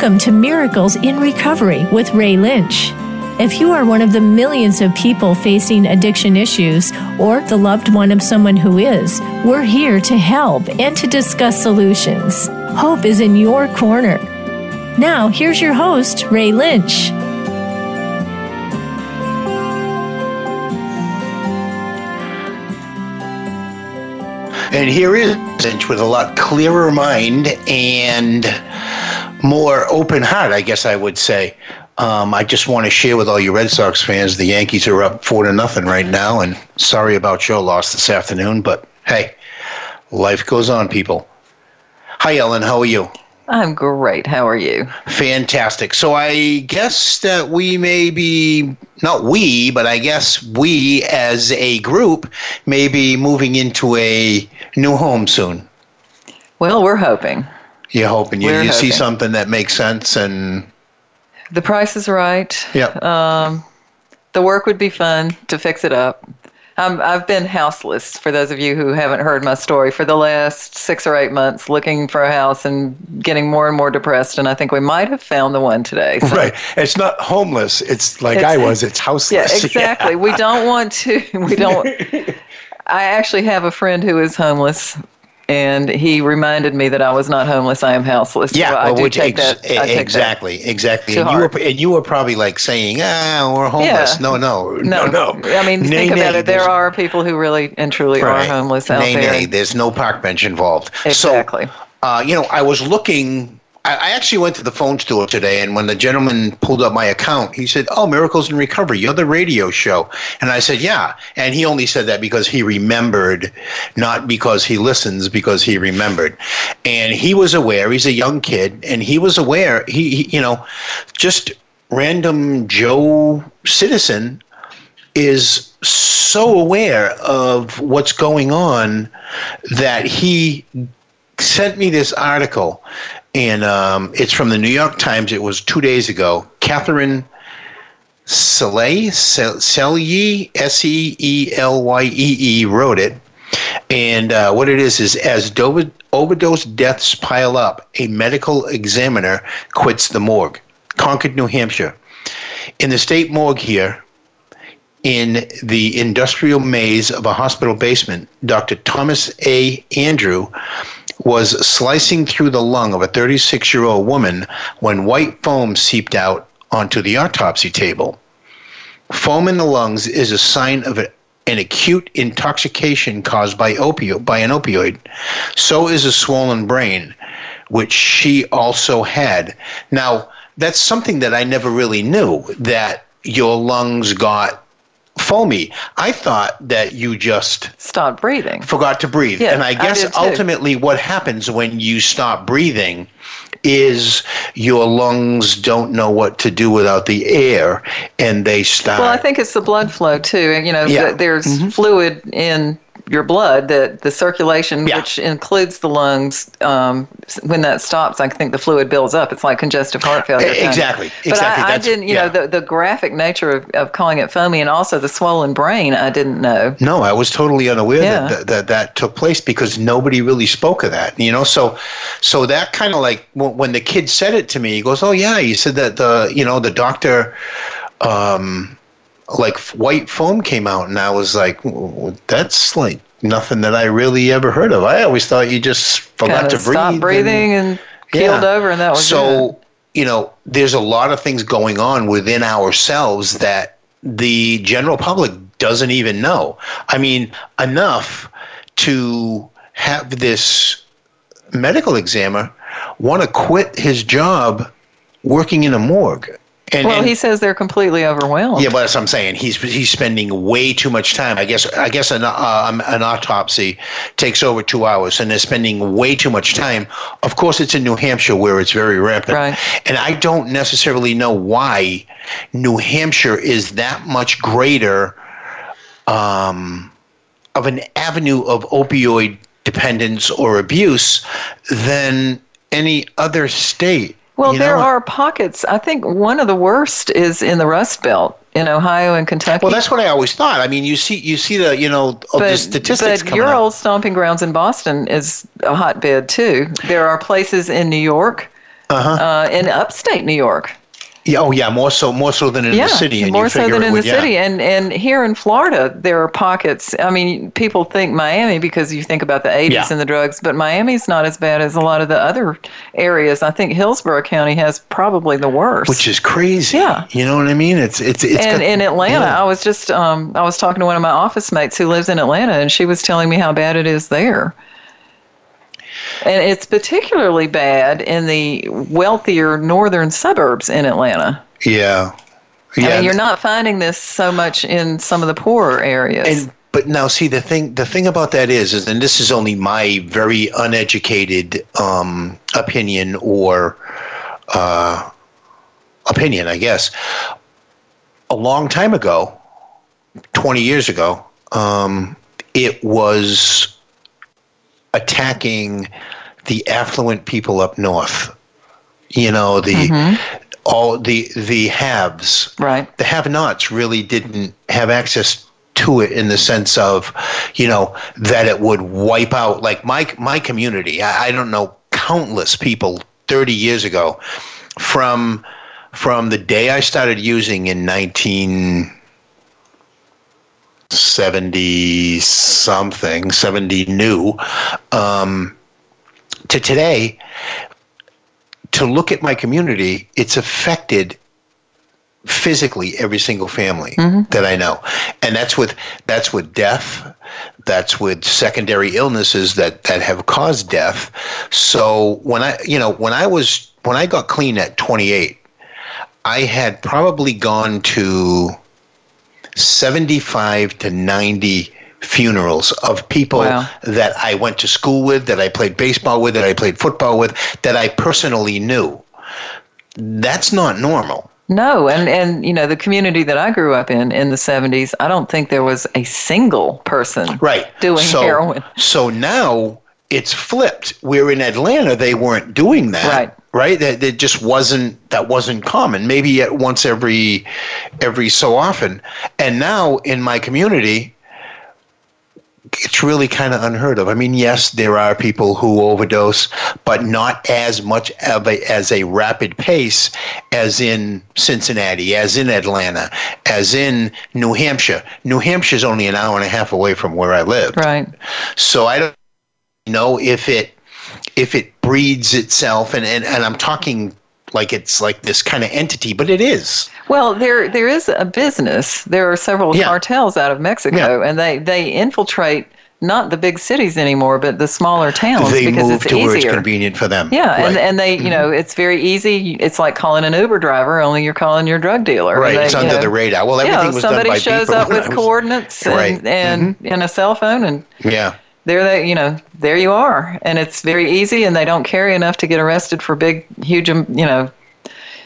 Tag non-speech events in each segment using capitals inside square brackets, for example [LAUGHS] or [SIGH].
Welcome to Miracles in Recovery with Ray Lynch. If you are one of the millions of people facing addiction issues or the loved one of someone who is, we're here to help and to discuss solutions. Hope is in your corner. Now, here's your host, Ray Lynch. And here is Lynch with a lot clearer mind and more open heart, I guess I would say. Um, I just want to share with all you Red Sox fans the Yankees are up four to nothing right now, and sorry about your loss this afternoon, but hey, life goes on, people. Hi, Ellen. How are you? I'm great. How are you? Fantastic. So I guess that we may be, not we, but I guess we as a group may be moving into a new home soon. Well, we're hoping. You're hoping. You, We're you see something that makes sense and, The price is right. yeah. Um, the work would be fun to fix it up. I'm, I've been houseless, for those of you who haven't heard my story, for the last six or eight months looking for a house and getting more and more depressed. And I think we might have found the one today. So- Right. It's not homeless. It's like It's- I was. It's Yeah, houseless. [LAUGHS] exactly. We don't want to. We don't. [LAUGHS] I actually have a friend who is homeless, and he reminded me that I was not homeless. I am houseless. Yeah, so I well, do which take ex- that. I take that. exactly, exactly. And you, were, and you were probably like saying, "Ah, we're homeless." Yeah. No, no, No, no, no. I mean, Nay, think about nay, it. There are people who really and truly right. are homeless out nay, there. Nay, there's no park bench involved. Exactly. So, uh, you know, I was looking. I, actually went to the phone store today, and when the gentleman pulled up my account, he said, "Oh, Miracles in Recovery, you're the radio show." And I said, "Yeah." And he only said that because he remembered, not because he listens, because he remembered. And he was aware. He's a young kid, and he was aware. He, he you know, just random Joe citizen is so aware of what's going on that he sent me this article, and um, it's from the New York Times. It was two days ago. Katharine Seelye, Seelye, S E E L Y E E, wrote it. And uh, what it is is as do- overdose deaths pile up, a medical examiner quits the morgue. Concord, New Hampshire. In the state morgue here, in the industrial maze of a hospital basement, Dr. Thomas A. Andrew was slicing through the lung of a 36 year old woman when white foam seeped out onto the autopsy table. Foam in the lungs is a sign of a, an acute intoxication caused by opio- by an opioid. So is a swollen brain, which she also had. Now, that's something that I never really knew that your lungs got foamy. I thought that you just stopped breathing. forgot to breathe. Yeah, and I I guess too. ultimately what happens when you stop breathing is your lungs don't know what to do without the air and they stop. Well, I think it's the blood flow too. And you know, Yeah. th- there's mm-hmm. fluid in your blood that the circulation, Yeah. which includes the lungs, um, when that stops, I think the fluid builds up. It's like congestive heart failure. E- kind of. exactly, But exactly. I, I didn't, you yeah. know, the, the graphic nature of, of calling it foamy and also the swollen brain, I didn't know. No, I was totally unaware Yeah. that, that that took place because nobody really spoke of that. You know, so so that kind of like when, when the kid said it to me, he goes, "Oh yeah," he said that the you know the doctor, um, like white foam came out, and I was like, "W- "That's like nothing that I really ever heard of." I always thought you just forgot to breathe. and- breathing and, keeled over, and that was so it. you know there's a lot of things going on within ourselves that the general public doesn't even know i mean enough to have this medical examiner want to quit his job working in a morgue and, Well, and- he says they're completely overwhelmed. yeah, but that's what I'm saying. He's he's spending way too much time. I guess I guess an uh, an autopsy takes over two hours, and they're spending way too much time. Of course, it's in New Hampshire where it's very rampant, Right. and I don't necessarily know why New Hampshire is that much greater um, of an avenue of opioid dependence or abuse than any other state. Well, you there know? are pockets. I think one of the worst is in the Rust Belt in Ohio and Kentucky. Well, that's what I always thought. I mean, you see, you see the, you know, of the statistics but your out. old stomping grounds in Boston is a hotbed too. There are places in New York uh, in upstate New York. Yeah, oh yeah, more so more so than in yeah, the city. And more so than in would- the yeah. city. And and here in Florida, there are pockets. I mean, people think Miami because you think about the 80s Yeah. and the drugs, but Miami's not as bad as a lot of the other areas. I think Hillsborough County has probably the worst. Which is crazy. Yeah. You know what I mean? It's it's it's and got- in Atlanta. I was just um, I was talking to one of my office mates who lives in Atlanta, and she was telling me how bad it is there. And it's particularly bad in the wealthier northern suburbs in Atlanta. Yeah. I Yeah. mean, you're not finding this so much in some of the poorer areas. and but now see the thing the thing about that is is and this is only my very uneducated um, opinion or uh, opinion i guess a long time ago 20 years ago um, it was attacking the affluent people up north you know the mm-hmm. all the the haves right. the have-nots really didn't have access to it in the sense of, you know, that it would wipe out like my my community. I, I don't know countless people 30 years ago from from the day I started using in 1970 something, 70 new, um, to today. To look at my community, it's affected physically every single family that I know, and that's with that's with death, that's with secondary illnesses that that have caused death. So when I you know when I was when I got clean at 28, I had probably gone to 75 to 90 funerals of people Wow. that I went to school with, that I played baseball with, that I played football with, that I personally knew. That's not normal. No, and and you know the community that I grew up in in the 70s, I don't think there was a single person right doing so, heroin. so now it's flipped We're in atlanta they weren't doing that Right. Right that, that just wasn't that wasn't common maybe at once every every so often and now in my community it's really kind of unheard of. I mean, yes, there are people who overdose, but not as much of a, as a rapid pace as in Cincinnati, as in Atlanta, as in New Hampshire. New Hampshire is only an hour and a half away from where I live. Right. So I don't know if it if it breeds itself, and, and, and I'm talking like it's like this kind of entity, but it is. Well, there there is a business. There are several Yeah. cartels out of Mexico, and they they infiltrate not the big cities anymore, but the smaller towns They because move it's to where it's easier. convenient for them. yeah, and, Right. Mm-hmm. and they, you know, it's very easy. It's like calling an Uber driver, only you're calling your drug dealer. right. They, it's under know, the radar. Well, everything Yeah, was somebody done by shows up with was- coordinates and, [LAUGHS] Right. Mm-hmm. and and a cell phone, and Yeah. There they, you know, there you are, and it's very easy, and they don't carry enough to get arrested for big, huge, um, you know,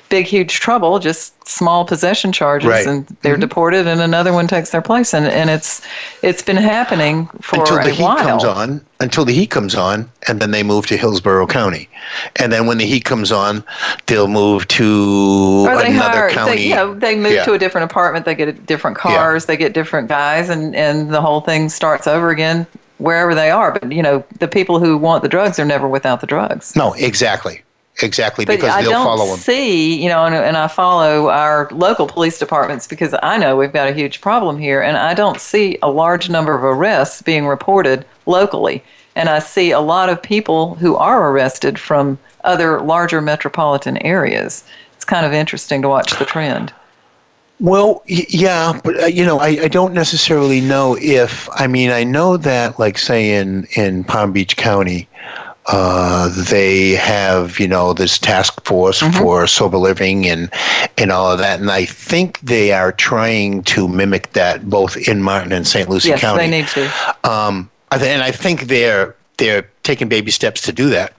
big, huge trouble. Just small possession charges, Right. and they're deported, and another one takes their place, and and it's it's been happening for until the a heat while. comes on until the heat comes on and then they move to hillsborough county and then when the heat comes on they'll move to Or they another hire, county they, you know, they move Yeah. to a different apartment. They get different cars. yeah. They get different guys, and and the whole thing starts over again wherever they are. But you know, the people who want the drugs are never without the drugs. no exactly exactly But because I they'll don't follow them see, you know, and, and I follow our local police departments because I know we've got a huge problem here, and I don't see a large number of arrests being reported locally. And I see a lot of people who are arrested from other larger metropolitan areas. It's kind of interesting to watch the trend. Well, y- yeah, but uh, you know, I, I don't necessarily know if I mean I know that like say in in Palm Beach County, uh, they have you know this task force Mm-hmm. for sober living and and all of that, and I think they are trying to mimic that both in Martin and St. Lucie yes, County. they need to. Um, and I think they're they're taking baby steps to do that.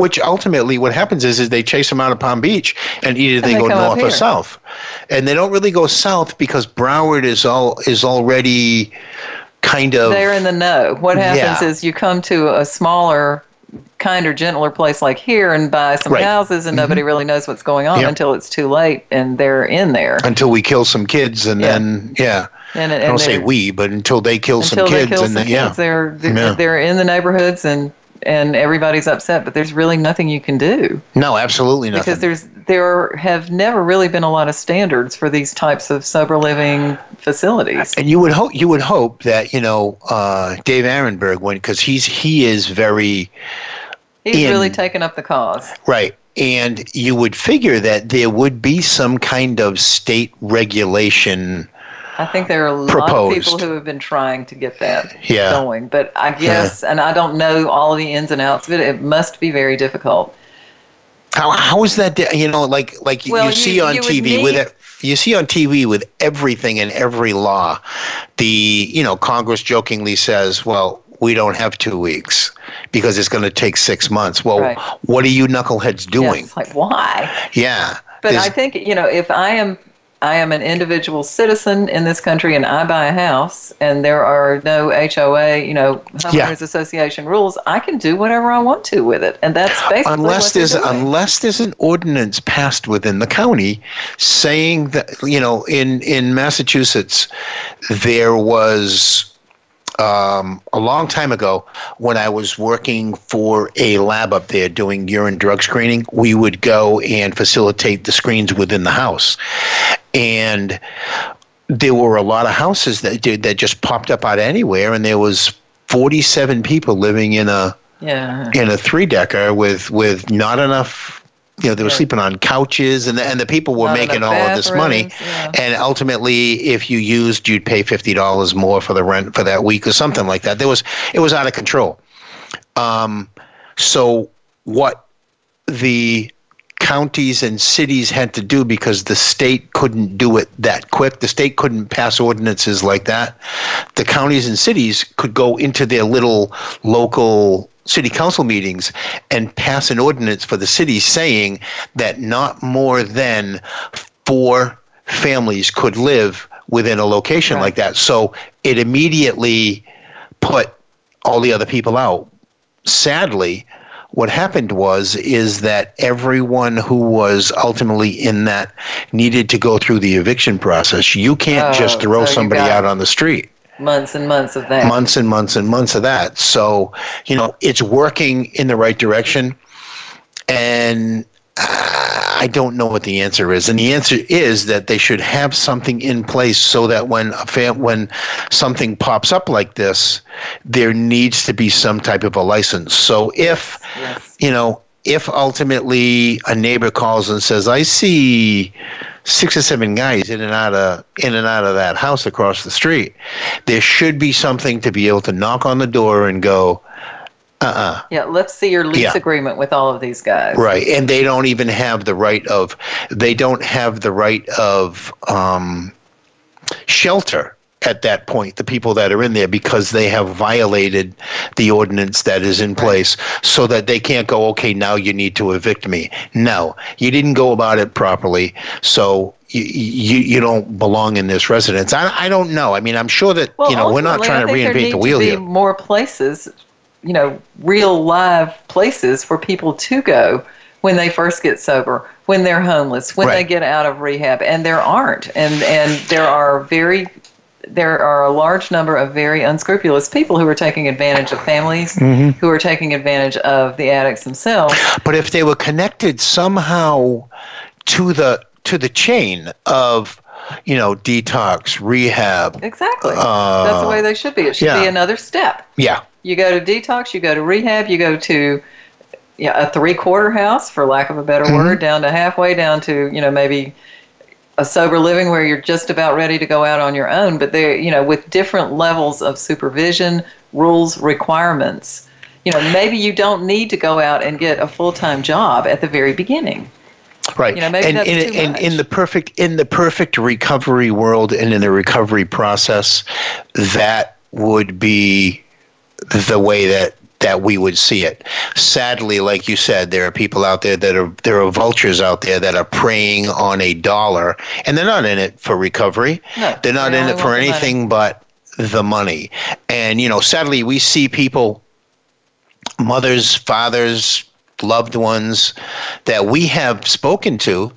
Which ultimately, what happens is, is they chase them out of Palm Beach, and either they, they go north or south, and they don't really go south because Broward is all is already kind of They're in the know. What happens Yeah. is you come to a smaller, kinder, gentler place like here and buy some Right. Mm-hmm. houses, and nobody really knows what's going on Yep. until it's too late, and they're in there. until we kill some kids, and Yeah. then yeah, And, and I don't say we, but until they kill some kids, kill and some then, yeah. They're they're, Yeah. they're in the neighborhoods and and everybody's upset, but there's really nothing you can do No, absolutely nothing. because there's there have never really been a lot of standards for these types of sober living facilities. and you would hope you would hope that you know uh, Dave Aronberg when because he's he is very He's in- really taken up the cause. right, and you would figure that there would be some kind of state regulation. I think there are a lot of people who have been trying to get that Yeah. going, but I guess, and I don't know all the ins and outs of it. It must be very difficult. How how is that? You know, like like Well, you you- see on you TV with it. You see on TV with everything and every law, the you know Congress jokingly says, "Well, we don't have two weeks because it's going to take six months." Well, Right. what are you knuckleheads doing? it's like why? Yeah, But I think you know if I am I am an individual citizen in this country and I buy a house and there are no HOA, you know, homeowners Yeah. association rules, I can do whatever I want to with it, and that's basically unless what there's unless there's an ordinance passed within the county saying that you know in in Massachusetts there was um, a long time ago when I was working for a lab up there doing urine drug screening, we would go and facilitate the screens within the house. And there were a lot of houses that did that just popped up out of anywhere and there was 47 people living in a yeah. in a three decker with with not enough you know they were Yeah. sleeping on couches and the, and the people were Not making all of this money yeah. and ultimately if you used you'd pay $50 more for the rent for that week or something like that there was it was out of control um, so what the counties and cities had to do because the state couldn't do it that quick. The state couldn't pass ordinances like that. The counties and cities could go into their little local city council meetings and pass an ordinance for the city saying that not more than four families could live within a location Right. like that. So it immediately put all the other people out sadly what happened was is that everyone who was ultimately in that needed to go through the eviction process. You can't Oh, just throw so somebody out on the street. Months and months of that. months and months and months of that. So you know it's working in the right direction. And I don't know what the answer is, and the answer is that they should have something in place so that when a fam- when something pops up like this, there needs to be some type of a license. So if Yes. you know, if ultimately a neighbor calls and says, "I see six or seven guys in and out of in and out of that house across the street," there should be something to be able to knock on the door and go, "Uh-uh." Yeah, let's see your lease Yeah. agreement with all of these guys. Right, and they don't even have the right of they don't have the right of um, shelter at that point. The people that are in there because they have violated the ordinance that is in place, so that they can't go. Okay, now you need to evict me. No, you didn't go about it properly, so. You, you you don't belong in this residence. I, I don't know. I mean, I'm sure that Well, you know we're not trying to reinvent the wheel to be here. More places, you know, real live places for people to go when they first get sober, when they're homeless, when they get out of rehab, and there aren't, and and there are very. There are a large number of very unscrupulous people who are taking advantage of families, Mm-hmm. who are taking advantage of the addicts themselves. But if they were connected somehow to the to the chain of, you know, detox, rehab, Exactly. Uh, That's the way they should be. It should yeah. be another step. yeah, You go to detox, you go to rehab, you go to yeah, a three quarter house, for lack of a better Mm-hmm. word, down to halfway, down to, you know, maybe a sober living where you're just about ready to go out on your own, but they're, you know, with different levels of supervision, rules, requirements. You know, maybe you don't need to go out and get a full time job at the very beginning. right. You know, maybe and that's in, much. in the perfect in the perfect recovery world and in the recovery process, that would be the way that that we would see it. Sadly, like you said, there are people out there that are there are vultures out there that are preying on a dollar, and they're not in it for recovery. No, they're not in it for anything but the money. And you know, sadly, we see people, mothers, fathers, loved ones that we have spoken to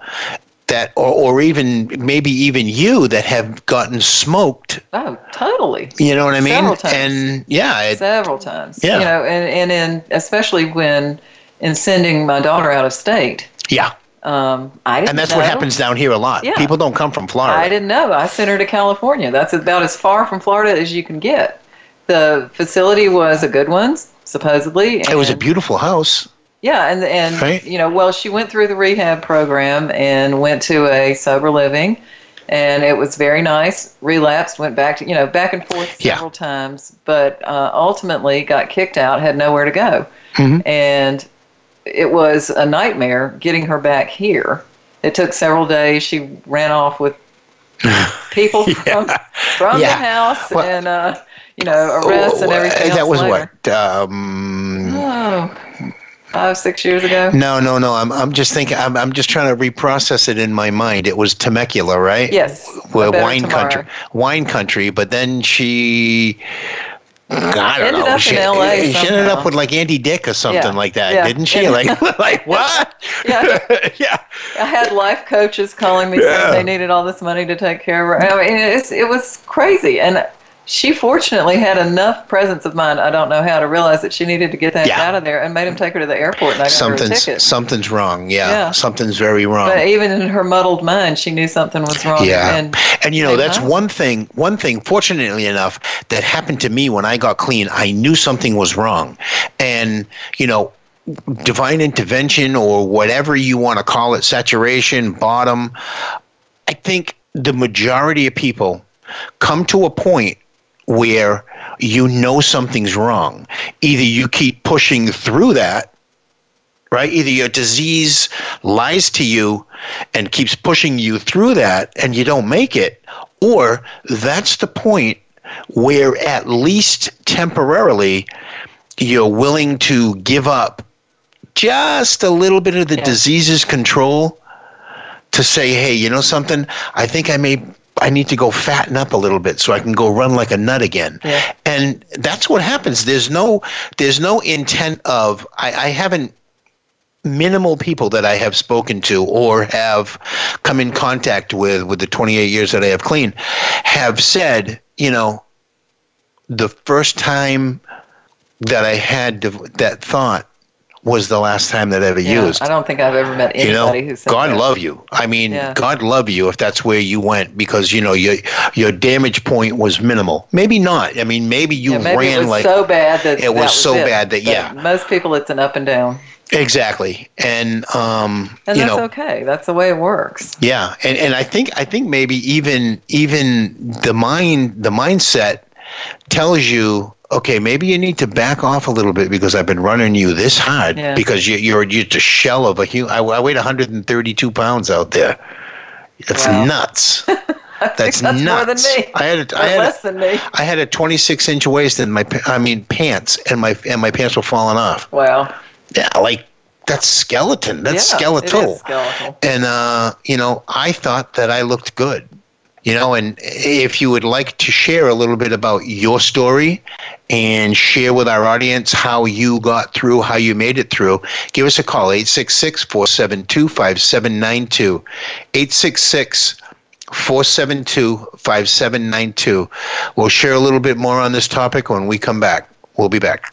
that or, or even maybe even you that have gotten smoked Oh, totally. you know what i mean Several times. and yeah it, Several times. Yeah. You know, and, and in especially when in sending my daughter out of state. yeah Um, I didn't and that's know. what happens down here a lot Yeah. people don't come from florida I didn't know. I sent her to California. That's about as far from Florida as you can get. The facility was a good one, supposedly. it was a beautiful house Yeah, and and Right. you know, well, she went through the rehab program and went to a sober living, and it was very nice. Relapsed, went back to you know back and forth Yeah. several times, but uh, ultimately got kicked out, had nowhere to go, Mhm. and it was a nightmare getting her back here. It took several days. She ran off with [LAUGHS] people from from Yeah. the house Well- and uh, you know arrests and everything. that was later. what um Oh, five six years ago. no no no i'm, I'm just thinking I'm, I'm just trying to reprocess it in my mind it was temecula right Yes. well, wine Tomorrow. country, wine country. But then she, I don't Ended know, up in she, LA she ended up with like Andy Dick or something Yeah, like that, yeah. didn't she? Like, [LAUGHS] like [LAUGHS] what? Yeah. [LAUGHS] yeah, I had life coaches calling me Yeah. saying they needed all this money to take care of her. I mean, it's, it was crazy. And she fortunately had enough presence of mind, I don't know how, to realize that she needed to get that Yeah. out of there and made him take her to the airport and I got her a something's ticket. something's wrong. Yeah, Yeah. something's very wrong. But even in her muddled mind, she knew something was wrong. Yeah. And And you know, that's one thing, one thing, fortunately enough, that happened to me when I got clean. I knew something was wrong. And, you know, divine intervention or whatever you want to call it, saturation, bottom, I think the majority of people come to a point where you know something's wrong. Either you keep pushing through that right? Either your disease lies to you and keeps pushing you through that and you don't make it, or that's the point where at least temporarily you're willing to give up just a little bit of the Yeah. disease's control to say, hey, you know something? I think I may. I need to go fatten up a little bit so I can go run like a nut again. Yeah. And that's what happens. There's no there's no intent of I, I haven't minimal people that I have spoken to or have come in contact with with the 28 years that I have clean have said, you know, the first time that I had that thought was the last time that I ever yeah, used. I don't think I've ever met You anybody know, who said God that. love you. I mean, Yeah. God love you if that's where you went because you know your your damage point was minimal. Maybe not. I mean, maybe you Yeah, maybe ran it was like so bad that it was that so it. bad that- But yeah. Most people, it's an up and down, exactly, and um, and you that's know, okay. That's the way it works. Yeah, and and I think I think maybe even even the mind the mindset tells you okay maybe you need to back off a little bit because I've been running you this hard Yeah. because you, you're just a shell of a human. I, I weighed 132 pounds out there. That's Wow. nuts. [LAUGHS] That's, that's nuts. more than me. I had a, I had less a, than me. I had a 26 inch waist in my I mean pants and my and my pants were falling off. Wow. Yeah, like that's skeleton. That's yeah, skeletal skeletal. and uh, you know i thought that i looked good you know and if you would like to share a little bit about your story and share with our audience how you got through how you made it through give us a call 866-472-5792 866 472-5792 we'll share a little bit more on this topic when we come back. We'll be back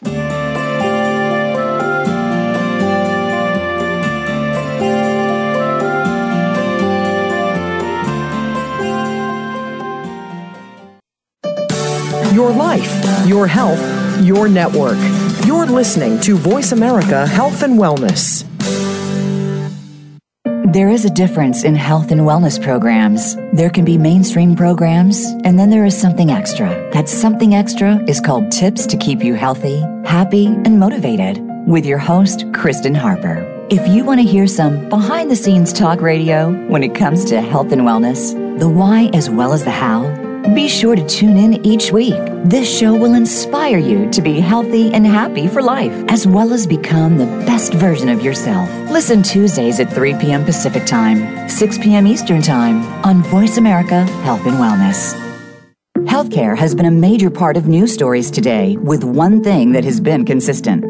Your life, your health, your network. You're listening to Voice America Health and Wellness. There is a difference in health and wellness programs. There can be mainstream programs, and then there is something extra. That something extra is called Tips to Keep You Healthy, Happy, and Motivated with your host, Kristen Harper. If you want to hear some behind the scenes talk radio when it comes to health and wellness, the why as well as the how, be sure to tune in each week. This show will inspire you to be healthy and happy for life, as well as become the best version of yourself. Listen Tuesdays at 3 p.m. Pacific Time, 6 p.m. Eastern Time on Voice America Health and Wellness. Healthcare has been a major part of news stories today, with one thing that has been consistent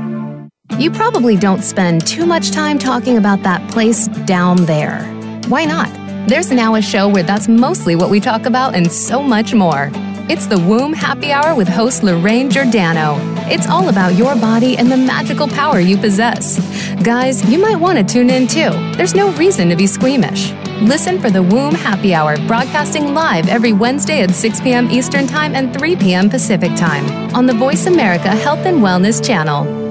You probably don't spend too much time talking about that place down there. Why not? There's now a show where that's mostly what we talk about and so much more. It's the Womb Happy Hour with host Lorraine Giordano. It's all about your body and the magical power you possess. Guys, you might want to tune in too. There's no reason to be squeamish. Listen for the Womb Happy Hour broadcasting live every Wednesday at 6 p.m. Eastern Time and 3 p.m. Pacific Time on the Voice America Health and Wellness channel.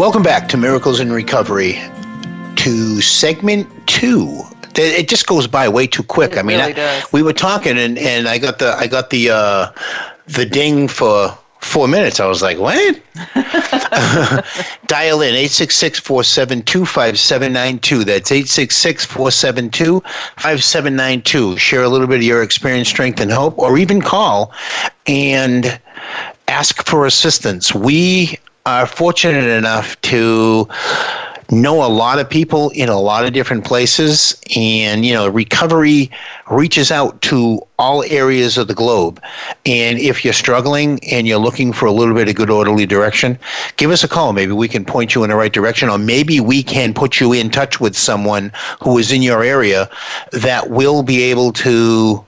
Welcome back to Miracles in Recovery to segment two. It just goes by way too quick. It I mean, really I- we were talking and, and I got the I got the uh, the ding for four minutes. I was like, what? [LAUGHS] Dial in 866-472-5792. That's 866-472-5792. Share a little bit of your experience, strength, and hope, or even call and ask for assistance. We are fortunate enough to know a lot of people in a lot of different places. And you know recovery reaches out to all areas of the globe. And if you're struggling and you're looking for a little bit of good orderly direction give us a call. Maybe we can point you in the right direction or maybe we can put you in touch with someone who is in your area that will be able to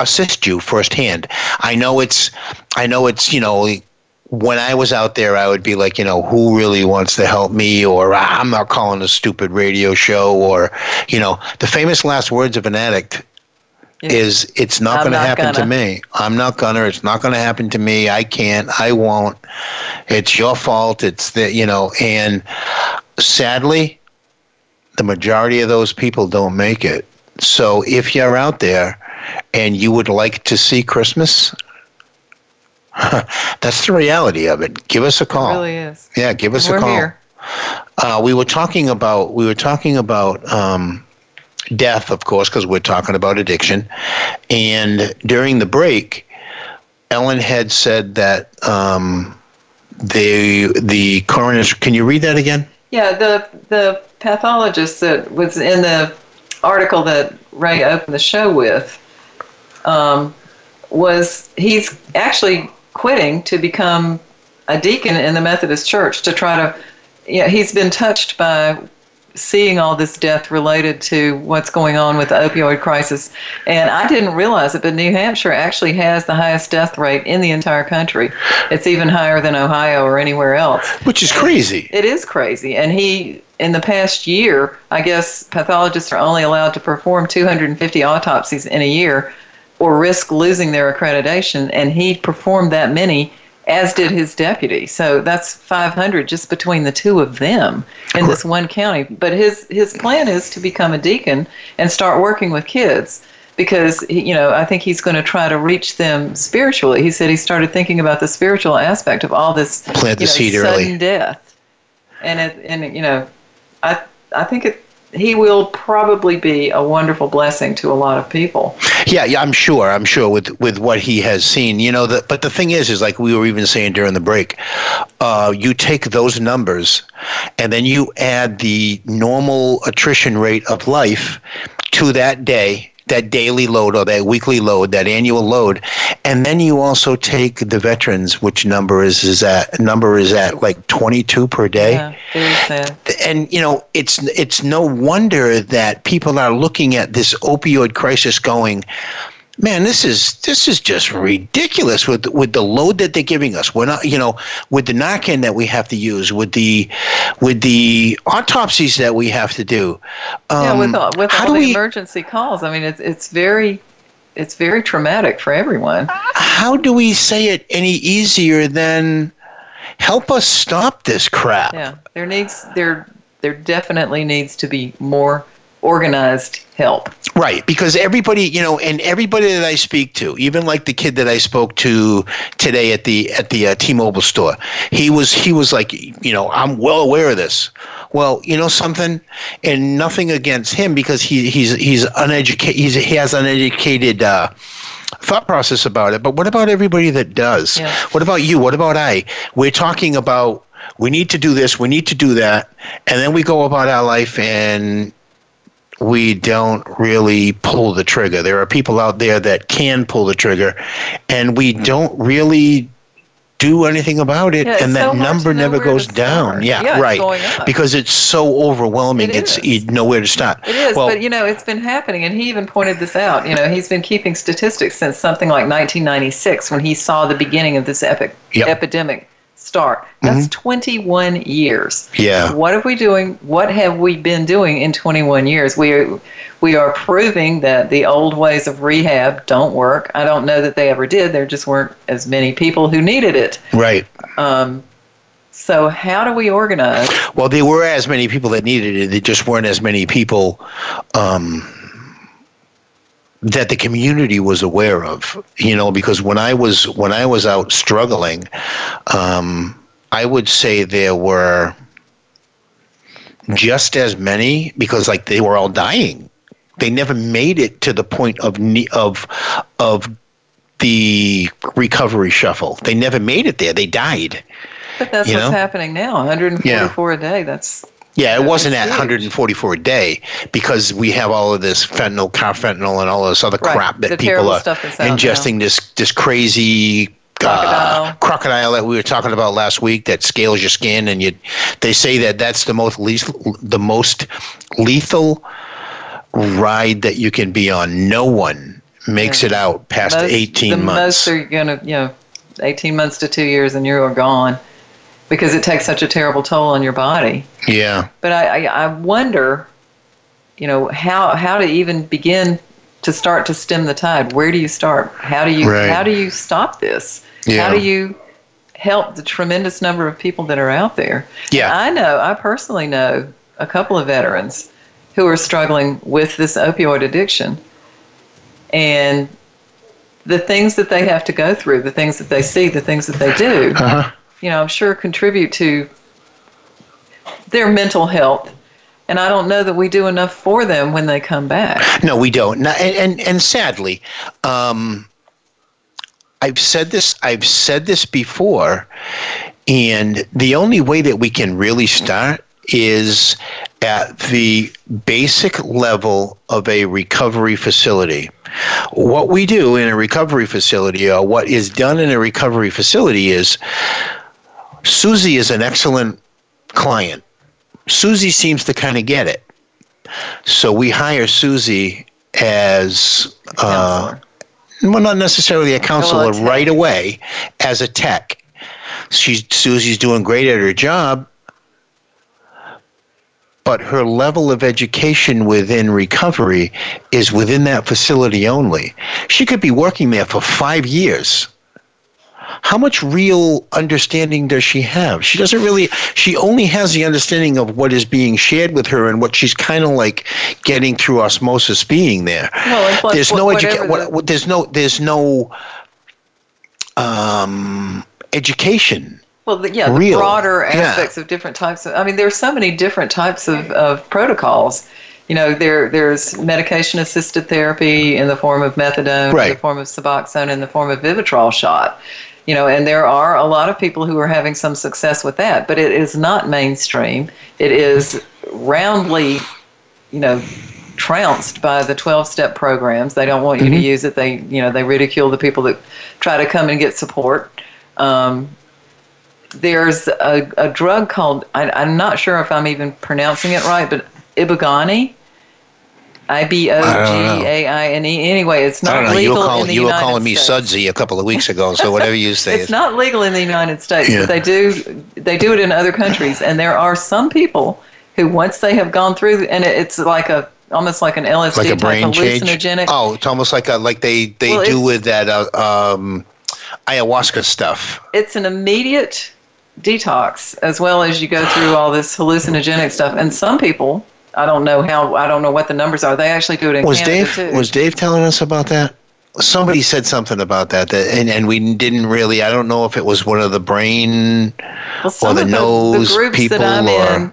assist you firsthand. I know it's i know it's you know when I was out there, I would be like, you know, who really wants to help me? Or "Ah, I'm not calling a stupid radio show. Or, you know, the famous last words of an addict is, it's not going to happen to gonna." me. I'm not going to. It's not going to happen to me. I can't. I won't. It's your fault. It's the, you know, and sadly, the majority of those people don't make it. So if you're out there and you would like to see Christmas, [LAUGHS] that's the reality of it. Give us a It call. really is. Yeah, give us We're a call. here. Uh, we were talking about we were talking about um, death, of course, because we're talking about addiction. And during the break, Ellen had said that um, the the coroner's. Can you read that again? Yeah, the the pathologist that was in the article that Ray opened the show with um, was he's actually quitting to become a deacon in the Methodist Church to try to. Yeah, he's been touched by seeing all this death related to what's going on with the opioid crisis. And I didn't realize it, but New Hampshire actually has the highest death rate in the entire country. It's even higher than Ohio or anywhere else. Which is crazy. It is crazy. And he, in the past year, I guess pathologists are only allowed to perform 250 autopsies in a year or risk losing their accreditation. And he performed that many, as did his deputy. So that's 500 just between the two of them in this one county. But his, his plan is to become a deacon and start working with kids because you know I think he's going to try to reach them spiritually. He said he started thinking about the spiritual aspect of all this Plant the you know, seed sudden early. death, and it and you know, I I think it he will probably be a wonderful blessing to a lot of people. Yeah, yeah, I'm sure. I'm sure with with what he has seen, you know. The, but the thing is, is like we were even saying during the break, uh, you take those numbers, and then you add the normal attrition rate of life to that day, that daily load or that weekly load, that annual load, and then you also take the veterans, which number is is that number is at like 22 per day. Yeah, and you know it's it's no wonder that people are looking at this opioid crisis going man, this is this is just ridiculous with with the load that they're giving us. We're not, you know, with the Narcan that we have to use, with the with the autopsies that we have to do. yeah, Um, with all, with all the we emergency calls. I mean, it's it's very it's very traumatic for everyone. how do we say it any easier than help us stop this crap? Yeah, there needs there there definitely needs to be more organized help. Right, because everybody, you know, and everybody that I speak to, even like the kid that I spoke to today at the at the uh, T-Mobile store, he was he was like, you know, I'm well aware of this. Well, you know something, and nothing against him because he he's he's uneducated. He's, he has uneducated. Uh, thought process about it but what about everybody that does Yeah. what about you what about i we're talking about we need to do this we need to do that and then we go about our life and we don't really pull the trigger. There are people out there that can pull the trigger, and we hmm. don't really do anything about it, Yeah, and that to number never goes down. Yeah, Yeah, it's right. up. Because it's so overwhelming. It it's is. nowhere to start. It is, well, but you know, it's been happening, and he even pointed this out. You know, he's been keeping statistics since something like 1996 when he saw the beginning of this epic Yep. epidemic start. That's 21 years. Yeah. What are we doing? What have we been doing in 21 years? We are, we are proving that the old ways of rehab don't work. I don't know that they ever did. There just weren't as many people who needed it. right. Um, so how do we organize? Well, there were as many people that needed it. There just weren't as many people um, that the community was aware of. You know, because when I was when I was out struggling, um, I would say there were just as many because like they were all dying. They never made it to the point of of of the recovery shuffle. They never made it there. They died. But that's You what's know? happening now. 144 a day. That's Yeah, it wasn't at 144 a day because we have all of this fentanyl, carfentanil, and all this other Right, crap that the people are ingesting. This this crazy. Uh, Crocodile. crocodile that we were talking about last week that scales your skin and you they say that that's the most lethal, the most lethal ride that you can be on no one makes Yeah. it out past most, 18 the months most are to, you know, 18 months to two years and you're gone because it takes such a terrible toll on your body. yeah But I, I, I wonder, you know, how, how to even begin to start to stem the tide. Where do you start? How do you, Right. how do you stop this? Yeah. How do you help the tremendous number of people that are out there? Yeah. I know, I personally know a couple of veterans who are struggling with this opioid addiction. And the things that they have to go through, the things that they see, the things that they do, uh-huh. You know, I'm sure contribute to their mental health. And I don't know that we do enough for them when they come back. No, we don't. And, and and sadly, um, I've said this. I've said this before, and the only way that we can really start is at the basic level of a recovery facility. What we do in a recovery facility, or what is done in a recovery facility, is Susie is an excellent client. Susie seems to kind of get it. So we hire Susie as uh, well, not necessarily a counselor tech. right away, as a tech. She's Susie's doing great at her job, but her level of education within recovery is within that facility only. She could be working there for five years. How much real understanding does she have? She doesn't really. She only has the understanding of what is being shared with her and what she's kind of like getting through osmosis being there. And plus there's no the- What, there's no. There's no um, education. Well, the, yeah, the Real. broader Yeah. aspects of different types of. I mean, there's so many different types of, of protocols. You know, there there's medication assisted therapy in the form of methadone, in the form of Suboxone, in the form of Vivitrol shot. You know, and there are a lot of people who are having some success with that, but it is not mainstream. It is roundly, you know, trounced by the 12 step programs. They don't want you to use it. They, you know, they ridicule the people that try to come and get support. Um, there's a, a drug called I, I'm not sure if I'm even pronouncing it right, but Ibugani, I B O G A I N E. Anyway, it's not don't. You legal were, in calling, the you were United calling me States. sudsy a couple of weeks ago, so whatever you [LAUGHS] say. It's not legal in the United States, Yeah. but they do they do it in other countries, and there are some people who once they have gone through, and it, it's like a almost like an LSD like a brain change. hallucinogenic. Oh, it's almost like a, like they they Well, do with that uh, um, ayahuasca stuff. It's an immediate detox, as well as you go through all this hallucinogenic stuff. And some people, I don't know how, I don't know what the numbers are. They actually do it in Was Canada Dave too. was Dave telling us about that? Somebody said something about that, that and, and we didn't really. I don't know if it was one of the brain well, some the of nose the groups people that I'm or- in,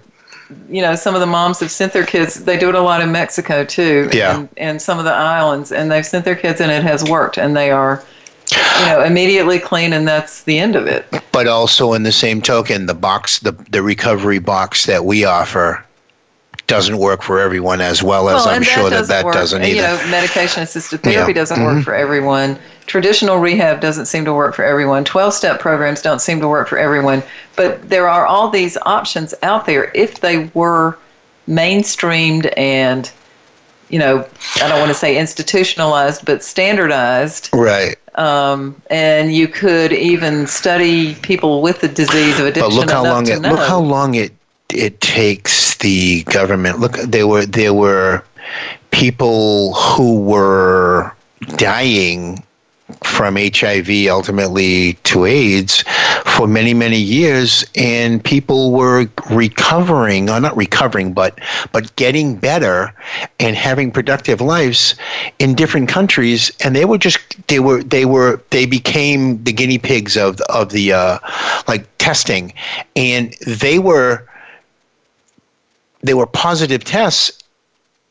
you know, some of the moms have sent their kids. They do it a lot in Mexico too, Yeah. and, and some of the islands, and they've sent their kids, and it has worked, and they are, you know, immediately clean, and that's the end of it. but also in the same token, the box, the the recovery box that we offer, doesn't work for everyone as well as well, I'm sure that doesn't that work. doesn't either. You know, medication assisted therapy Yeah. doesn't Mhm. work for everyone. Traditional rehab doesn't seem to work for everyone. 12 step programs don't seem to work for everyone. But there are all these options out there if they were mainstreamed and, you know, I don't want to say institutionalized, but standardized. right. Um, and you could even study people with the disease of addiction But look how long it know. look how long it it takes the government. Look, there were there were people who were dying from HIV ultimately to AIDS for many many years and people were recovering or not recovering but but getting better and having productive lives in different countries and they were just they were they were they became the guinea pigs of of the uh like testing and they were they were positive tests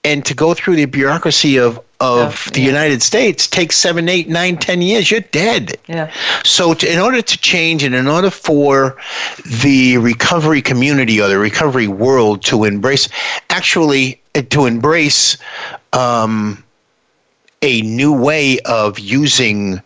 and to go through the bureaucracy of of Oh, the yeah. United States takes seven, eight, nine, ten years. You're dead. yeah. So, to, in order to change, and in order for the recovery community or the recovery world to embrace, actually, uh, to embrace um, a new way of using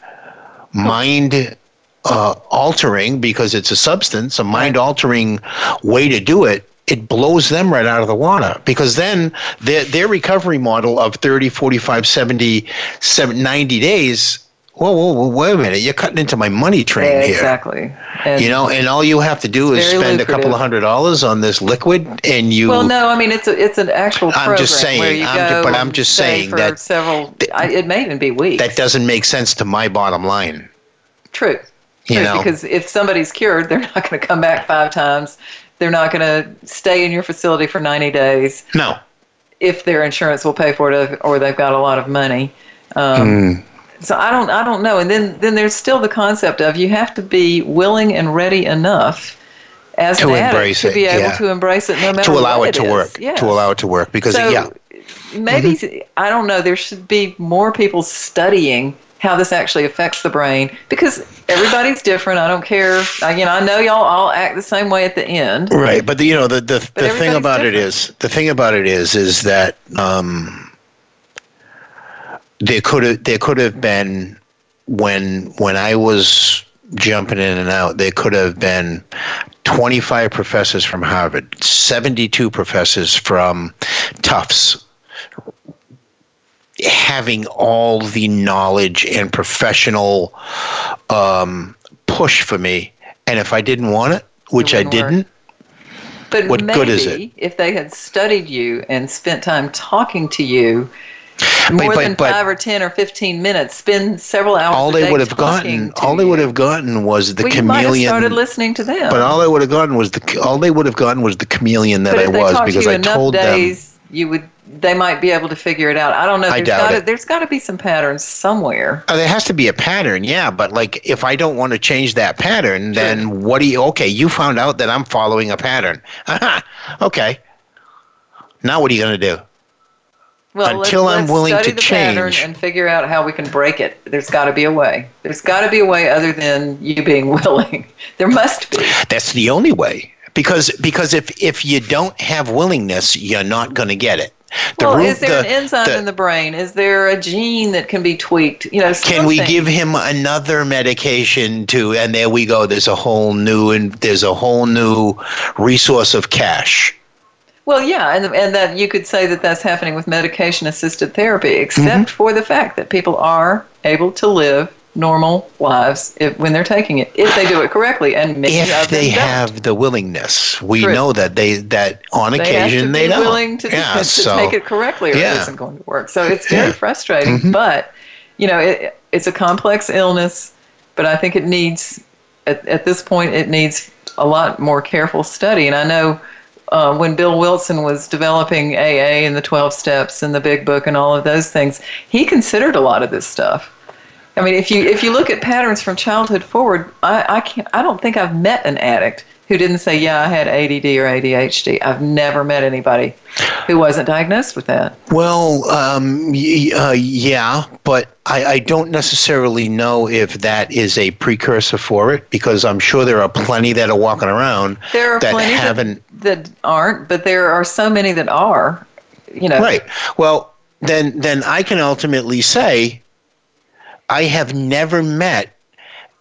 mind uh, altering, because it's a substance, a mind altering way to do it. It blows them right out of the water because then their, their recovery model of 30, 45, 70, 70 90 days. Whoa, whoa, whoa, wait a minute. You're cutting into my money train Yeah, here. exactly. And- You know, and all you have to do is spend a couple of hundred dollars on this liquid, and you. Well, no, I mean it's a, it's an actual I'm just saying, I'm go ju- but I'm just saying that- several. I, it may even be weeks. that doesn't make sense to my bottom line. True. You know. because if somebody's cured, they're not going to come back five times. They're not going to stay in your facility for 90 days No. if their insurance will pay for it or they've got a lot of money. Um, Hmm. So I don't, I don't know. And then, then there's still the concept of you have to be willing and ready enough as To an addict to it, be able yeah. to embrace it no matter To allow what it to is. work. Yeah. To allow it to work. Because, So yeah. maybe Mm-hmm. I don't know. There should be more people studying how this actually affects the brain because everybody's different. I don't care. I, you know, I know y'all all act the same way at the end. Right, but the, you know the the, the thing about it different. is the thing about it is is that um, there could have there could have been when when I was jumping in and out there could have been 25 professors from Harvard, 72 professors from Tufts having all the knowledge and professional um, push for me and if I didn't want it, which I wouldn't work. didn't, But What maybe good is it? if they had studied you and spent time talking to you, more but- than but- five or ten or fifteen minutes, spend several hours. all they would have gotten all they would have gotten was the well, you might have started listening to them. but all they would have gotten was the all they would have gotten was the chameleon that but I they was because to you I told them you would. They might be able to figure it out. I don't know. I doubt gotta, it. There's got to be some patterns somewhere. Oh, there has to be a pattern, yeah. But like, if I don't want to change that pattern, then what do you? Okay, you found out that I'm following a pattern. Aha, [LAUGHS] okay. Now what are you going to do? Well, Until let's, I'm let's willing study to change. and figure out how we can break it. There's got to be a way. There's got to be a way other than you being [LAUGHS] willing. There must be. That's the only way. Because because if if you don't have willingness, you're not going to get it. The well, root- is there the- an enzyme the- in the brain? Is there a gene that can be tweaked? You know, Can we give him another medication to? And there we go. There's a whole new and there's a whole new resource of cash. Well, yeah, and and that you could say that that's happening with medication assisted therapy, except Mm-hmm. for the fact that people are able to live normal lives if, when they're taking it, if they do it correctly, and many if they don't. have the willingness. We True. know that they that on they occasion have to they be don't. willing to, yeah, to so take it correctly, or Yeah. it isn't going to work. So it's very Yeah. Mm-hmm. frustrating, but you know, it, it's a complex illness. But I think it needs, at, at this point, it needs a lot more careful study. And I know uh, when Bill Wilson was developing AA and the 12 steps and the Big Book and all of those things, he considered a lot of this stuff. I mean, if you if you look at patterns from childhood forward, I, I can't I don't think I've met an addict who didn't say, "Yeah, I had ADD or ADHD." I've never met anybody who wasn't diagnosed with that. Well, um, y- uh, yeah, but I, I don't necessarily know if that is a precursor for it because I'm sure there are plenty that are walking around There are that plenty haven't. that, that aren't, but there are so many that are. You know, Right. Well, then then I can ultimately say I have never met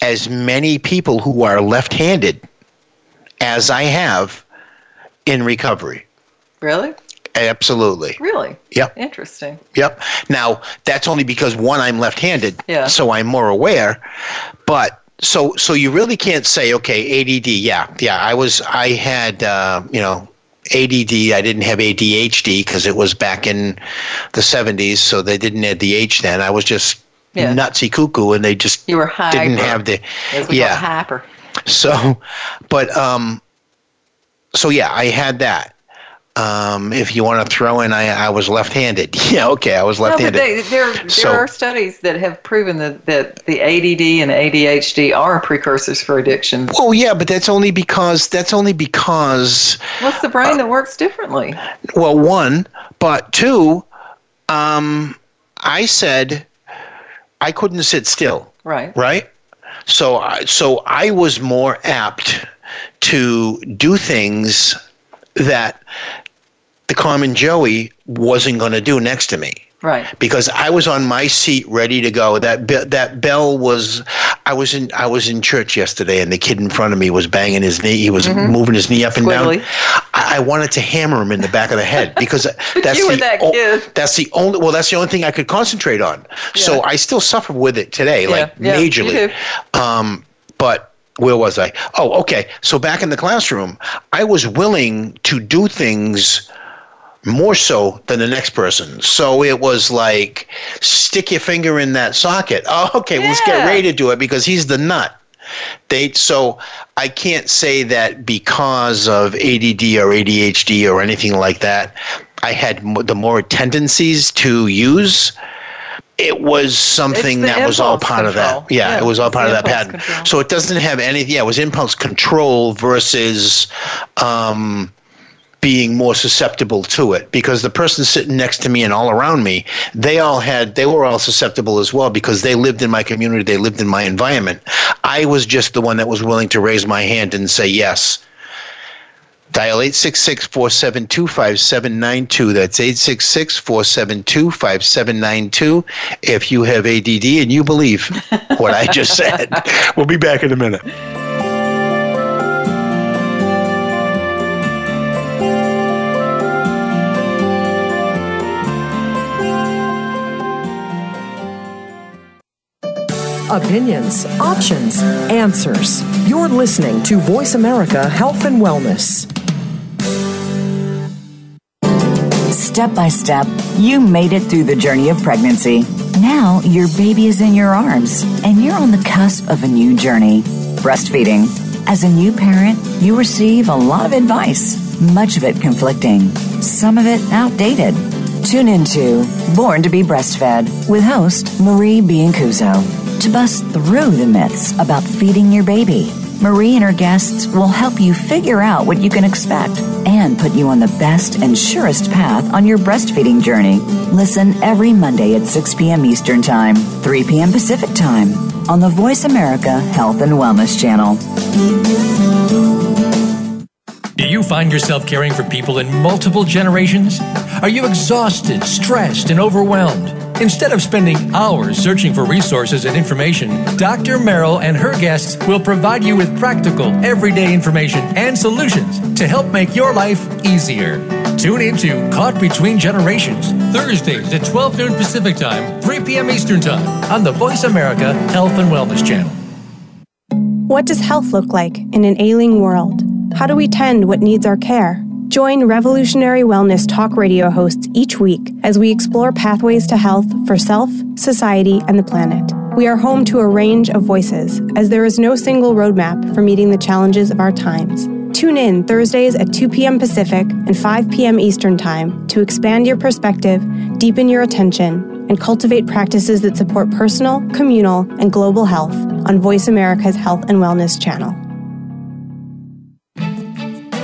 as many people who are left-handed as I have in recovery. Really, Absolutely. really, Yep. interesting. Yep. Now that's only because one I'm left-handed, Yeah. so I'm more aware. But so so you really can't say okay ADD. Yeah, yeah. I was I had uh, you know ADD. I didn't have ADHD because it was back in the 70s, so they didn't add the H then. I was just Yeah. nutsy cuckoo, and they just You were hyper. didn't have the yeah. hyper. So, but um, so yeah, I had that. Um, if you want to throw in, I I was left-handed. [LAUGHS] Yeah, okay, I was No, but left-handed. they, there, there So- are studies that have proven that, that the ADD and ADHD are precursors for addiction. Oh yeah, but that's only because that's only because What's the brain that works differently? well, one, but two, um, I said I couldn't sit still, Right. right? So I so I was more apt to do things that the common Joey wasn't going to do next to me. Right. because I was on my seat ready to go. That be- that bell was. I was in I was in church yesterday, and the kid in front of me was banging his knee. He was moving his knee up and Mm-hmm. Down. I, wanted to hammer him in the back of the head because [LAUGHS] that's the that o- that's the only well that's the only thing I could concentrate on. So I still suffer with it today, like yeah, majorly. Um, but where was I? Oh, okay. So back in the classroom, I was willing to do things more so than the next person. So it was like, stick your finger in that socket. Oh, okay, let's get Yeah. Ray to do it because he's the nut. They so I can't say that because of ADD or ADHD or anything like that. I had mo- the more tendencies to use. It was something that was all part of that. Yeah, Yeah, it was all part of that pattern. control. So it doesn't have any. Yeah, it was impulse control versus um, being more susceptible to it because the person sitting next to me and all around me they all had they were all susceptible as well because they lived in my community they lived in my environment i was just the one that was willing to raise my hand and say yes Dial 866-472-5792. That's 866-472-5792 if you have ADD and you believe what I just said. [LAUGHS] We'll be back in a minute. Opinions, options, answers. You're listening to Voice America Health and Wellness. Step by step, you made it through the journey of pregnancy. Now your baby is in your arms, and you're on the cusp of a new journey breastfeeding. As a new parent, you receive a lot of advice, much of it conflicting, some of it outdated. Tune into Born to be Breastfed with host Marie Biancuzzo to bust through the myths about feeding your baby. Marie and her guests will help you figure out what you can expect and put you on the best and surest path on your breastfeeding journey. Listen every Monday at 6 p.m. Eastern Time, 3 p.m. Pacific Time on the Voice America Health and Wellness Channel. Do you find yourself caring for people in multiple generations? Are you exhausted, stressed, and overwhelmed? Instead of spending hours searching for resources and information, Dr. Merrill and her guests will provide you with practical, everyday information and solutions to help make your life easier. Tune in to Caught Between Generations, Thursdays at 12 noon Pacific Time, 3 p.m. Eastern Time on the Voice America Health and Wellness Channel. What does health look like in an ailing world? How do we tend what needs our care? Join Revolutionary Wellness talk radio hosts each week as we explore pathways to health for self, society, and the planet. We are home to a range of voices, as there is no single roadmap for meeting the challenges of our times. Tune in Thursdays at 2 p.m. Pacific and 5 p.m. Eastern Time to expand your perspective, deepen your attention, and cultivate practices that support personal, communal, and global health on Voice America's Health and Wellness channel.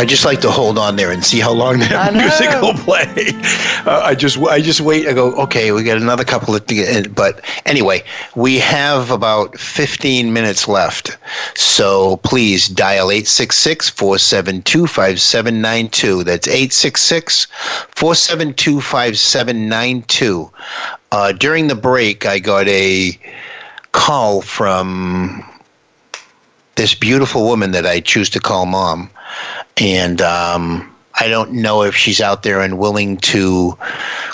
I just like to hold on there and see how long that music will play. Uh, I just I just wait. I go okay. We got another couple of things, but anyway, we have about 15 minutes left. So please dial 866-472-5792. That's 866-472-5792. Uh, during the break, I got a call from this beautiful woman that I choose to call mom and um, I don't know if she's out there and willing to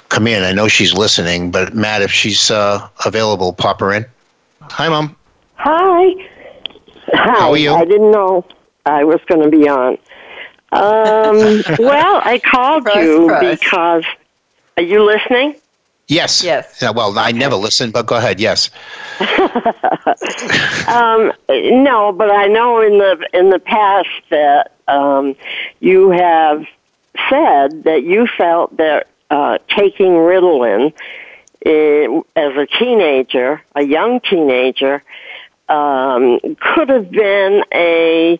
come in. I know she's listening, but Matt, if she's uh, available, pop her in. Hi, mom. Hi. Hi. How are you? I didn't know I was going to be on. Um, [LAUGHS] well, I called Surprise, you surprise. because. Are you listening? Yes. Yes. Yeah, well, I never listen, but go ahead. Yes. [LAUGHS] Um, no, but I know in the in the past that um, you have said that you felt that uh, taking Ritalin as a teenager, a young teenager, um, could have been a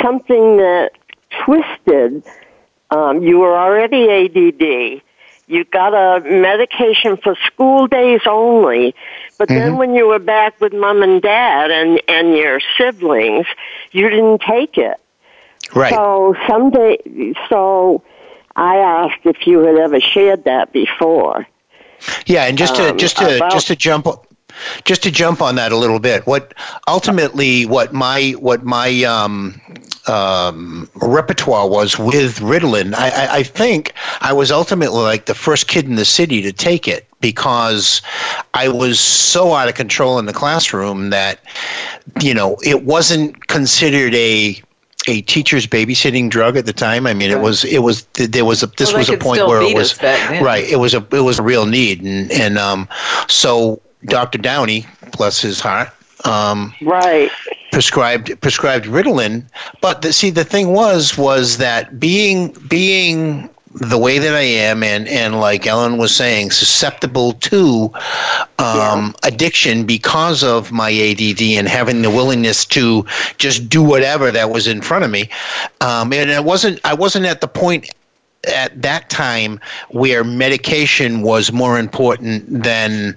something that twisted. Um, you were already ADD. You got a medication for school days only, but then when you were back with mom and dad and and your siblings, you didn't take it. Right. So someday, so I asked if you had ever shared that before. Yeah, and just to um, just to about- just to jump just to jump on that a little bit. What ultimately what my what my um, um, repertoire was with Ritalin, I, I, I think I was ultimately like the first kid in the city to take it because I was so out of control in the classroom that you know it wasn't considered a a teacher's babysitting drug at the time. I mean, it was it was there was a this Well, was a point where it was right. It was a it was a real need, and and um, so Dr. Downey, bless his heart, um, Right. prescribed prescribed Ritalin. But the, see, the thing was was that being being the way that I am, and and like Ellen was saying, susceptible to um, addiction because of my ADD and having the willingness to just do whatever that was in front of me. Um, and it wasn't I wasn't at the point at that time where medication was more important than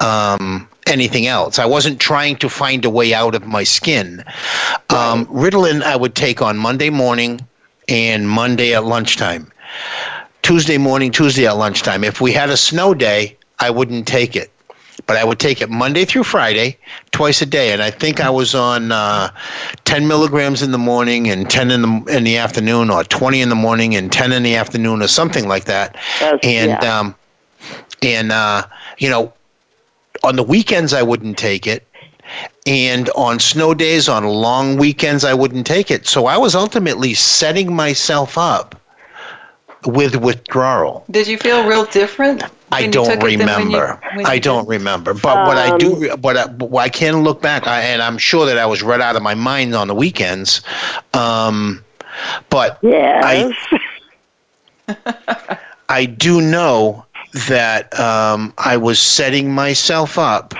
um, anything else. I wasn't trying to find a way out of my skin. Um, Ritalin I would take on Monday morning and Monday at lunchtime. Tuesday morning, Tuesday at lunchtime. If we had a snow day, I wouldn't take it. But I would take it Monday through Friday, twice a day, and I think I was on uh, 10 milligrams in the morning and 10 in the in the afternoon, or 20 in the morning and 10 in the afternoon, or something like that. That's- and yeah. um, and uh, you know, on the weekends I wouldn't take it, and on snow days, on long weekends I wouldn't take it. So I was ultimately setting myself up with withdrawal. Did you feel real different? I don't took it than when you- remember. when I don't didn't? remember. But what I Um, do, but I, but I can look back, I, and I'm sure that I was right out of my mind on the weekends. Um, but Yes. [LAUGHS] I do know that um, I was setting myself up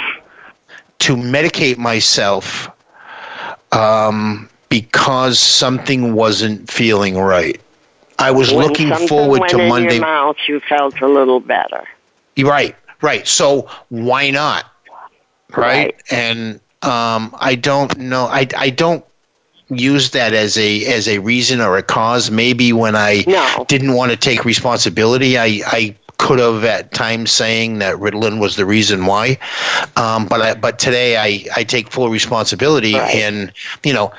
to medicate myself um, because something wasn't feeling right. I was when looking forward went to in Monday. Your mouth, you felt a little better. Right, right. So why not? Right. Right. And um, I don't know. I, I don't use that as a as a reason or a cause. Maybe when I No. didn't want to take responsibility, I, I could have at times saying that Ritalin was the reason why. Um, but I, but today I, I take full responsibility Right. and you know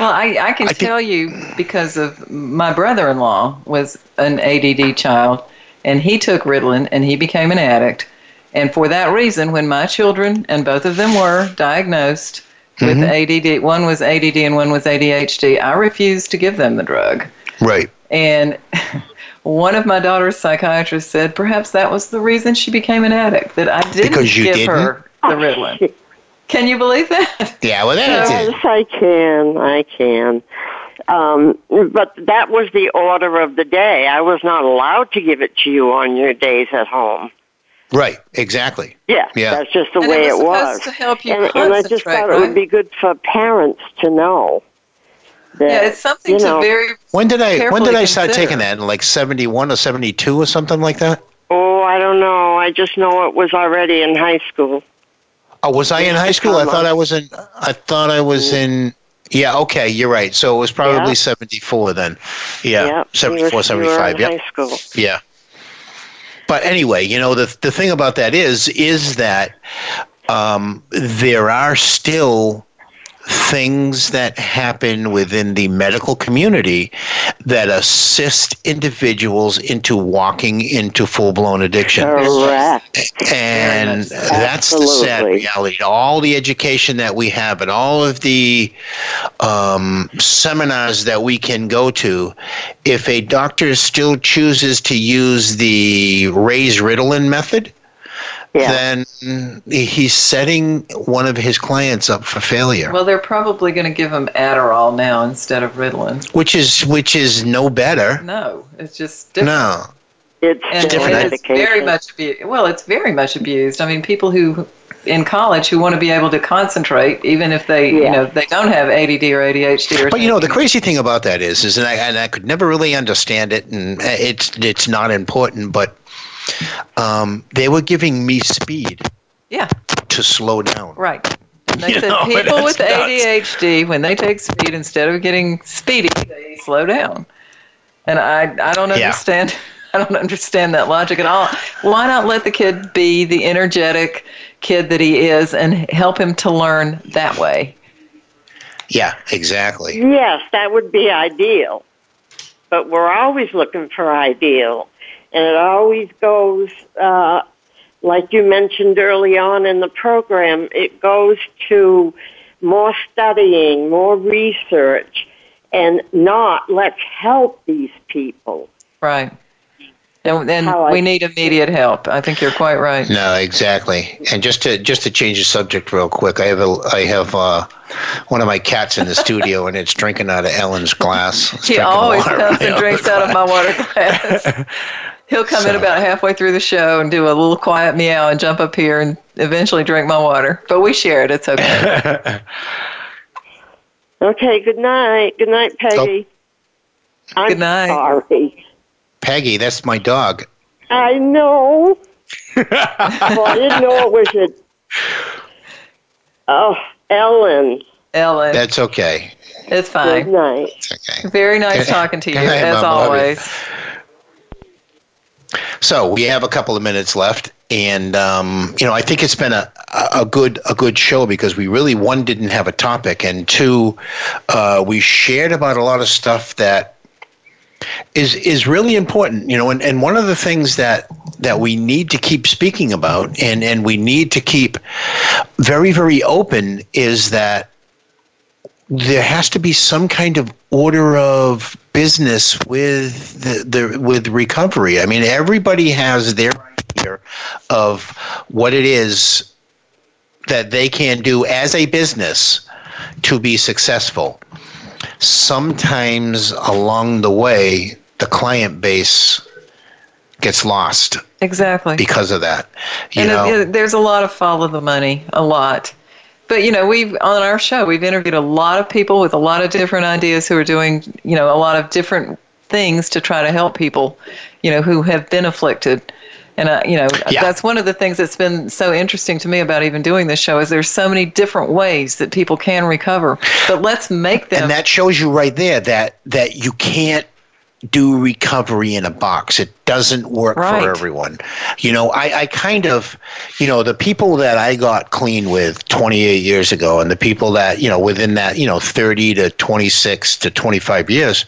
Well, I, I can I think- tell you because of my brother in law was an ADD child, and he took Ritalin and he became an addict. And for that reason, when my children, and both of them were diagnosed with ADD, one was ADD and one was ADHD, I refused to give them the drug. right. And [LAUGHS] one of my daughter's psychiatrists said perhaps that was the reason she became an addict, that I didn't Because you give didn't? her the Ritalin. [LAUGHS] Can you believe that? Yeah, well that's it. Yes, I can. I can. Um, but that was the order of the day. I was not allowed to give it to you on your days at home. Right, exactly. Yeah, Yeah. that's just the And way it it was was. to help you and, and I just concentrate, thought it would be good for parents to know. That, Yeah, it's something you to very When did I when did I start consider. taking that? In like seventy one or seventy two or something like that? Oh, I don't know. I just know it was already in high school. Oh, was I in high school? I thought I was in. I thought I was in. Yeah. Okay, you're right. So it was probably Yeah. 74 then. Yeah, Yep, you 74, were- 75. You were in Yep. high school. Yeah. But anyway, you know the the thing about that is is that um, there are still things that happen within the medical community that assist individuals into walking into full blown addiction. Correct. And that's the sad reality. All the education that we have and all of the um, seminars that we can go to, if a doctor still chooses to use the raised Ritalin method, Yeah. then he's setting one of his clients up for failure. Well, they're probably going to give him Adderall now instead of Ritalin. which is which is no better. No, it's just different. No. It's and still different. it's very much abused. Well, it's very much abused. I mean, people who in college who want to be able to concentrate, even if they, you know, they don't have ADD or ADHD or. But you know the crazy thing about that is, is and I, and I could never really understand it, and uh, it's it's not important. But um, they were giving me speed Yeah, to slow down. right. And they You said know, [LAUGHS] people with nuts. ADHD, when they take speed, instead of getting speedy, they slow down. And I, I don't Yeah. understand. [LAUGHS] I don't understand that logic at all. Why not let the kid be the energetic kid that he is and help him to learn that way? Yeah, exactly. Yes, that would be ideal. But we're always looking for ideal. And it always goes, uh, like you mentioned early on in the program, it goes to more studying, more research, and not let's help these people. Right. And, and we need immediate help. I think you're quite right. No, exactly. And just to just to change the subject real quick, I have a I have uh, one of my cats in the studio, and it's drinking out of Ellen's glass. It's He always comes and drinks the out of my water glass. [LAUGHS] He'll come in about halfway through the show and do a little quiet meow and jump up here and eventually drink my water. But we share it. It's okay. [LAUGHS] Okay, good night. Good night, Peggy. I'm Good night. sorry. Peggy, that's my dog. I know. [LAUGHS] well, I didn't know it was a. Oh, Ellen. Ellen, That's okay. it's fine. Good night. It's okay. Very nice talking to you, as Mama. Love always. So we have a couple of minutes left, and um, you know I think it's been a, a good a good show because we really one didn't have a topic, and two uh, we shared about a lot of stuff that is is really important. You know, and, and one of the things that that we need to keep speaking about, and and we need to keep very very open is that there has to be some kind of order of business with the, the with recovery. I mean, everybody has their idea of what it is that they can do as a business to be successful. Sometimes along the way, the client base gets lost Exactly. because of that. You and it- know, it- there's a lot of follow the money, a lot. But you know, we've on our show we've interviewed a lot of people with a lot of different ideas who are doing you know a lot of different things to try to help people, you know, who have been afflicted. And uh, you know, Yeah. that's one of the things that's been so interesting to me about even doing this show is there's so many different ways that people can recover. But let's make them and that shows you right there that that you can't do recovery in a box. It doesn't work Right. for everyone. You know, I, I kind of, you know, the people that I got clean with 28 years ago and the people that, you know, within that, you know, 30 to 26 to 25 years,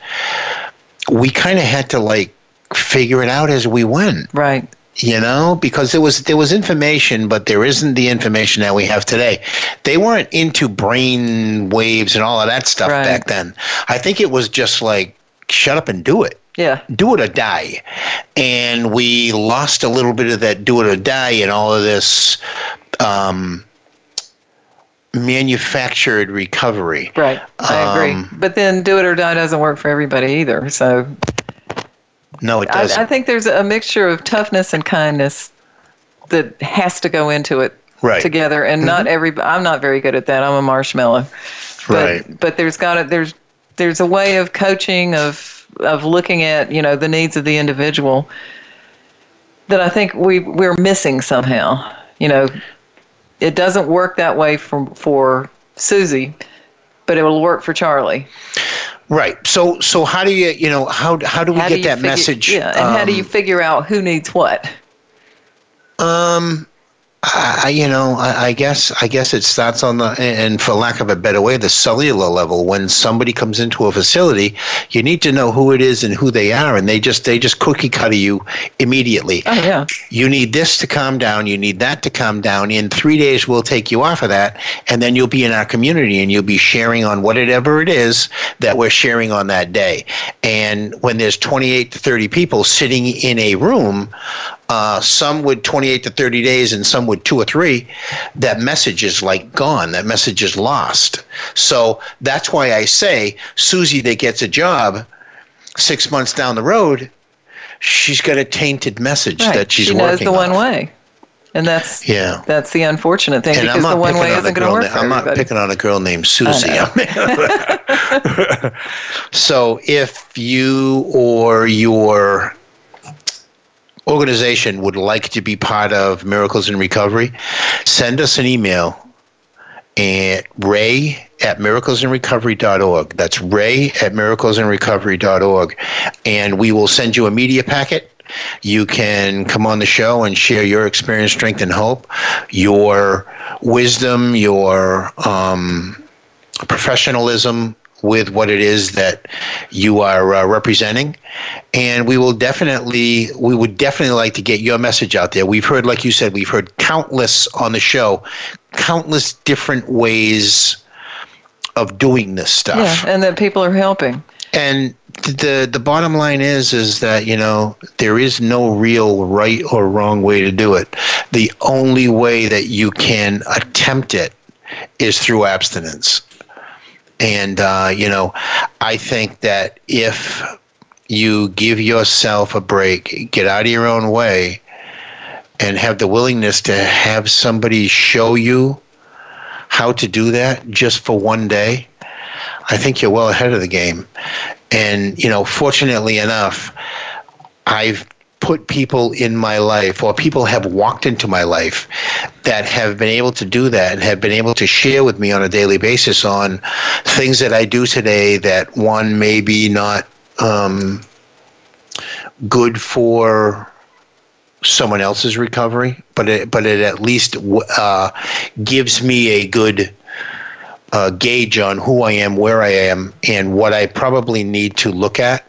we kind of had to like figure it out as we went right. you know because there was there was information but there isn't the information that we have today they weren't into brain waves and all of that stuff Right. back then i think it was just like shut up and do it Yeah. do it or die and we lost a little bit of that do it or die and all of this um, manufactured recovery Right. I agree. Um, but then do it or die doesn't work for everybody either. So no it I, doesn't I think there's a mixture of toughness and kindness that has to go into it Right. together, and not every. I'm not very good at that. I'm a marshmallow. But, Right. But there's got to there's there's a way of coaching of of looking at you know the needs of the individual that I think we we're missing somehow. You know, it doesn't work that way for for Susie, but it will work for Charlie. right so so how do you you know how how do we How get do that figure- message Yeah, and how do um, you figure out who needs what? Um, I, you know, I, I guess I guess it starts on the and for lack of a better way, the cellular level. When somebody comes into a facility, you need to know who it is and who they are, and they just they just cookie cutter you immediately. Oh yeah. You need this to calm down. You need that to calm down. In three days, we'll take you off of that, and then you'll be in our community, and you'll be sharing on whatever it is that we're sharing on that day. And when there's 28 to 30 people sitting in a room, uh, some with 28 to 30 days, and some with two or three, that message is like gone. That message is lost. So that's why I say Susie that gets a job six months down the road, she's got a tainted message Right. that she's she knows working the one off. way, and that's Yeah. that's the unfortunate thing And because not the one way on isn't going to work na- I'm not everybody. picking on a girl named Susie. [LAUGHS] so if you or your organization would like to be part of Miracles in Recovery, send us an email at ray at miraclesinrecovery.org. That's ray at miraclesinrecovery.org. And we will send you a media packet. You can come on the show and share your experience, strength, and hope, your wisdom, your um, professionalism with what it is that you are uh, representing. And we will definitely we would definitely like to get your message out there. We've heard like you said we've heard countless on the show countless different ways of doing this stuff. Yeah, and that people are helping. and the the bottom line is is that you know there is no real right or wrong way to do it. The only way that you can attempt it is through abstinence and uh, you know i think that if you give yourself a break get out of your own way and have the willingness to have somebody show you how to do that just for one day I think you're well ahead of the game. And, you know, fortunately enough, I've put people in my life or people have walked into my life that have been able to do that and have been able to share with me on a daily basis on things that I do today that one may be not um, good for someone else's recovery, but it, but it at least uh, gives me a good uh, gauge on who I am, where I am, and what I probably need to look at.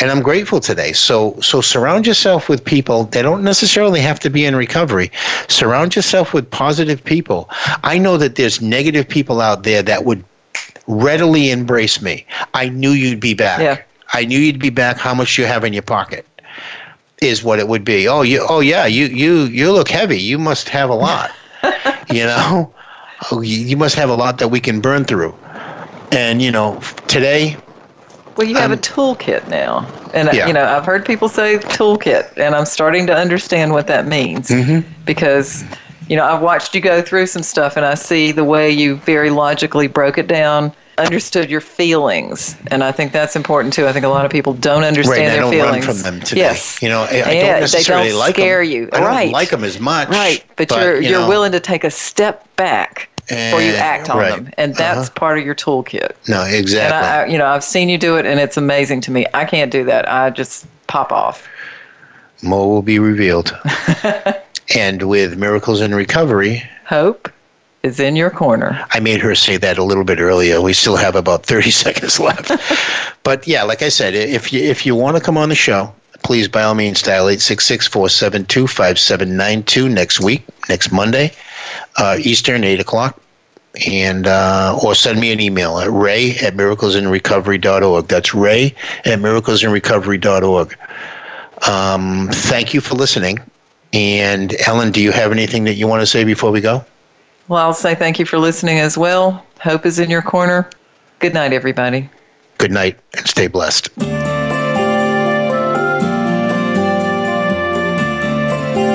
And I'm grateful today. So so surround yourself with people. They don't necessarily have to be in recovery. Surround yourself with positive people. I know that there's negative people out there that would readily embrace me. I knew you'd be back. Yeah. I knew you'd be back. How much you have in your pocket is what it would be. Oh, you. Oh, yeah. You you you look heavy. You must have a lot. [LAUGHS] you know. Oh, you, you must have a lot that we can burn through. And you know, today Well, you have a toolkit now. And, Yeah. you know, I've heard people say toolkit, and I'm starting to understand what that means. Mm-hmm. Because, you know, I've watched you go through some stuff, and I see the way you very logically broke it down, understood your feelings. And I think that's important, too. I think a lot of people don't understand Right, their don't feelings. run from them today. Yes. You know, I, I Yeah, don't they necessarily don't like scare them. you. I don't Right. like them as much. Right, but, you're you you're know, willing to take a step back before you Eh, act on right. them, and that's Uh-huh. part of your toolkit. No, exactly. And I, I, you know, I've seen you do it, and it's amazing to me. I can't do that. I just pop off. More will be revealed. [LAUGHS] and with Miracles in Recovery, Hope is in your corner. I made her say that a little bit earlier. We still have about 30 [LAUGHS] seconds left. [LAUGHS] but yeah, like I said, if you if you want to come on the show, please by all means dial 866-472-5792 next week, next Monday, uh, Eastern, 8 o'clock. And uh, or send me an email at ray at miraclesinrecovery.org. That's ray at miraclesinrecovery.org. Um, thank you for listening. And Ellen, do you have anything that you want to say before we go? Well, I'll say thank you for listening as well. Hope is in your corner. Good night, everybody. Good night and stay blessed.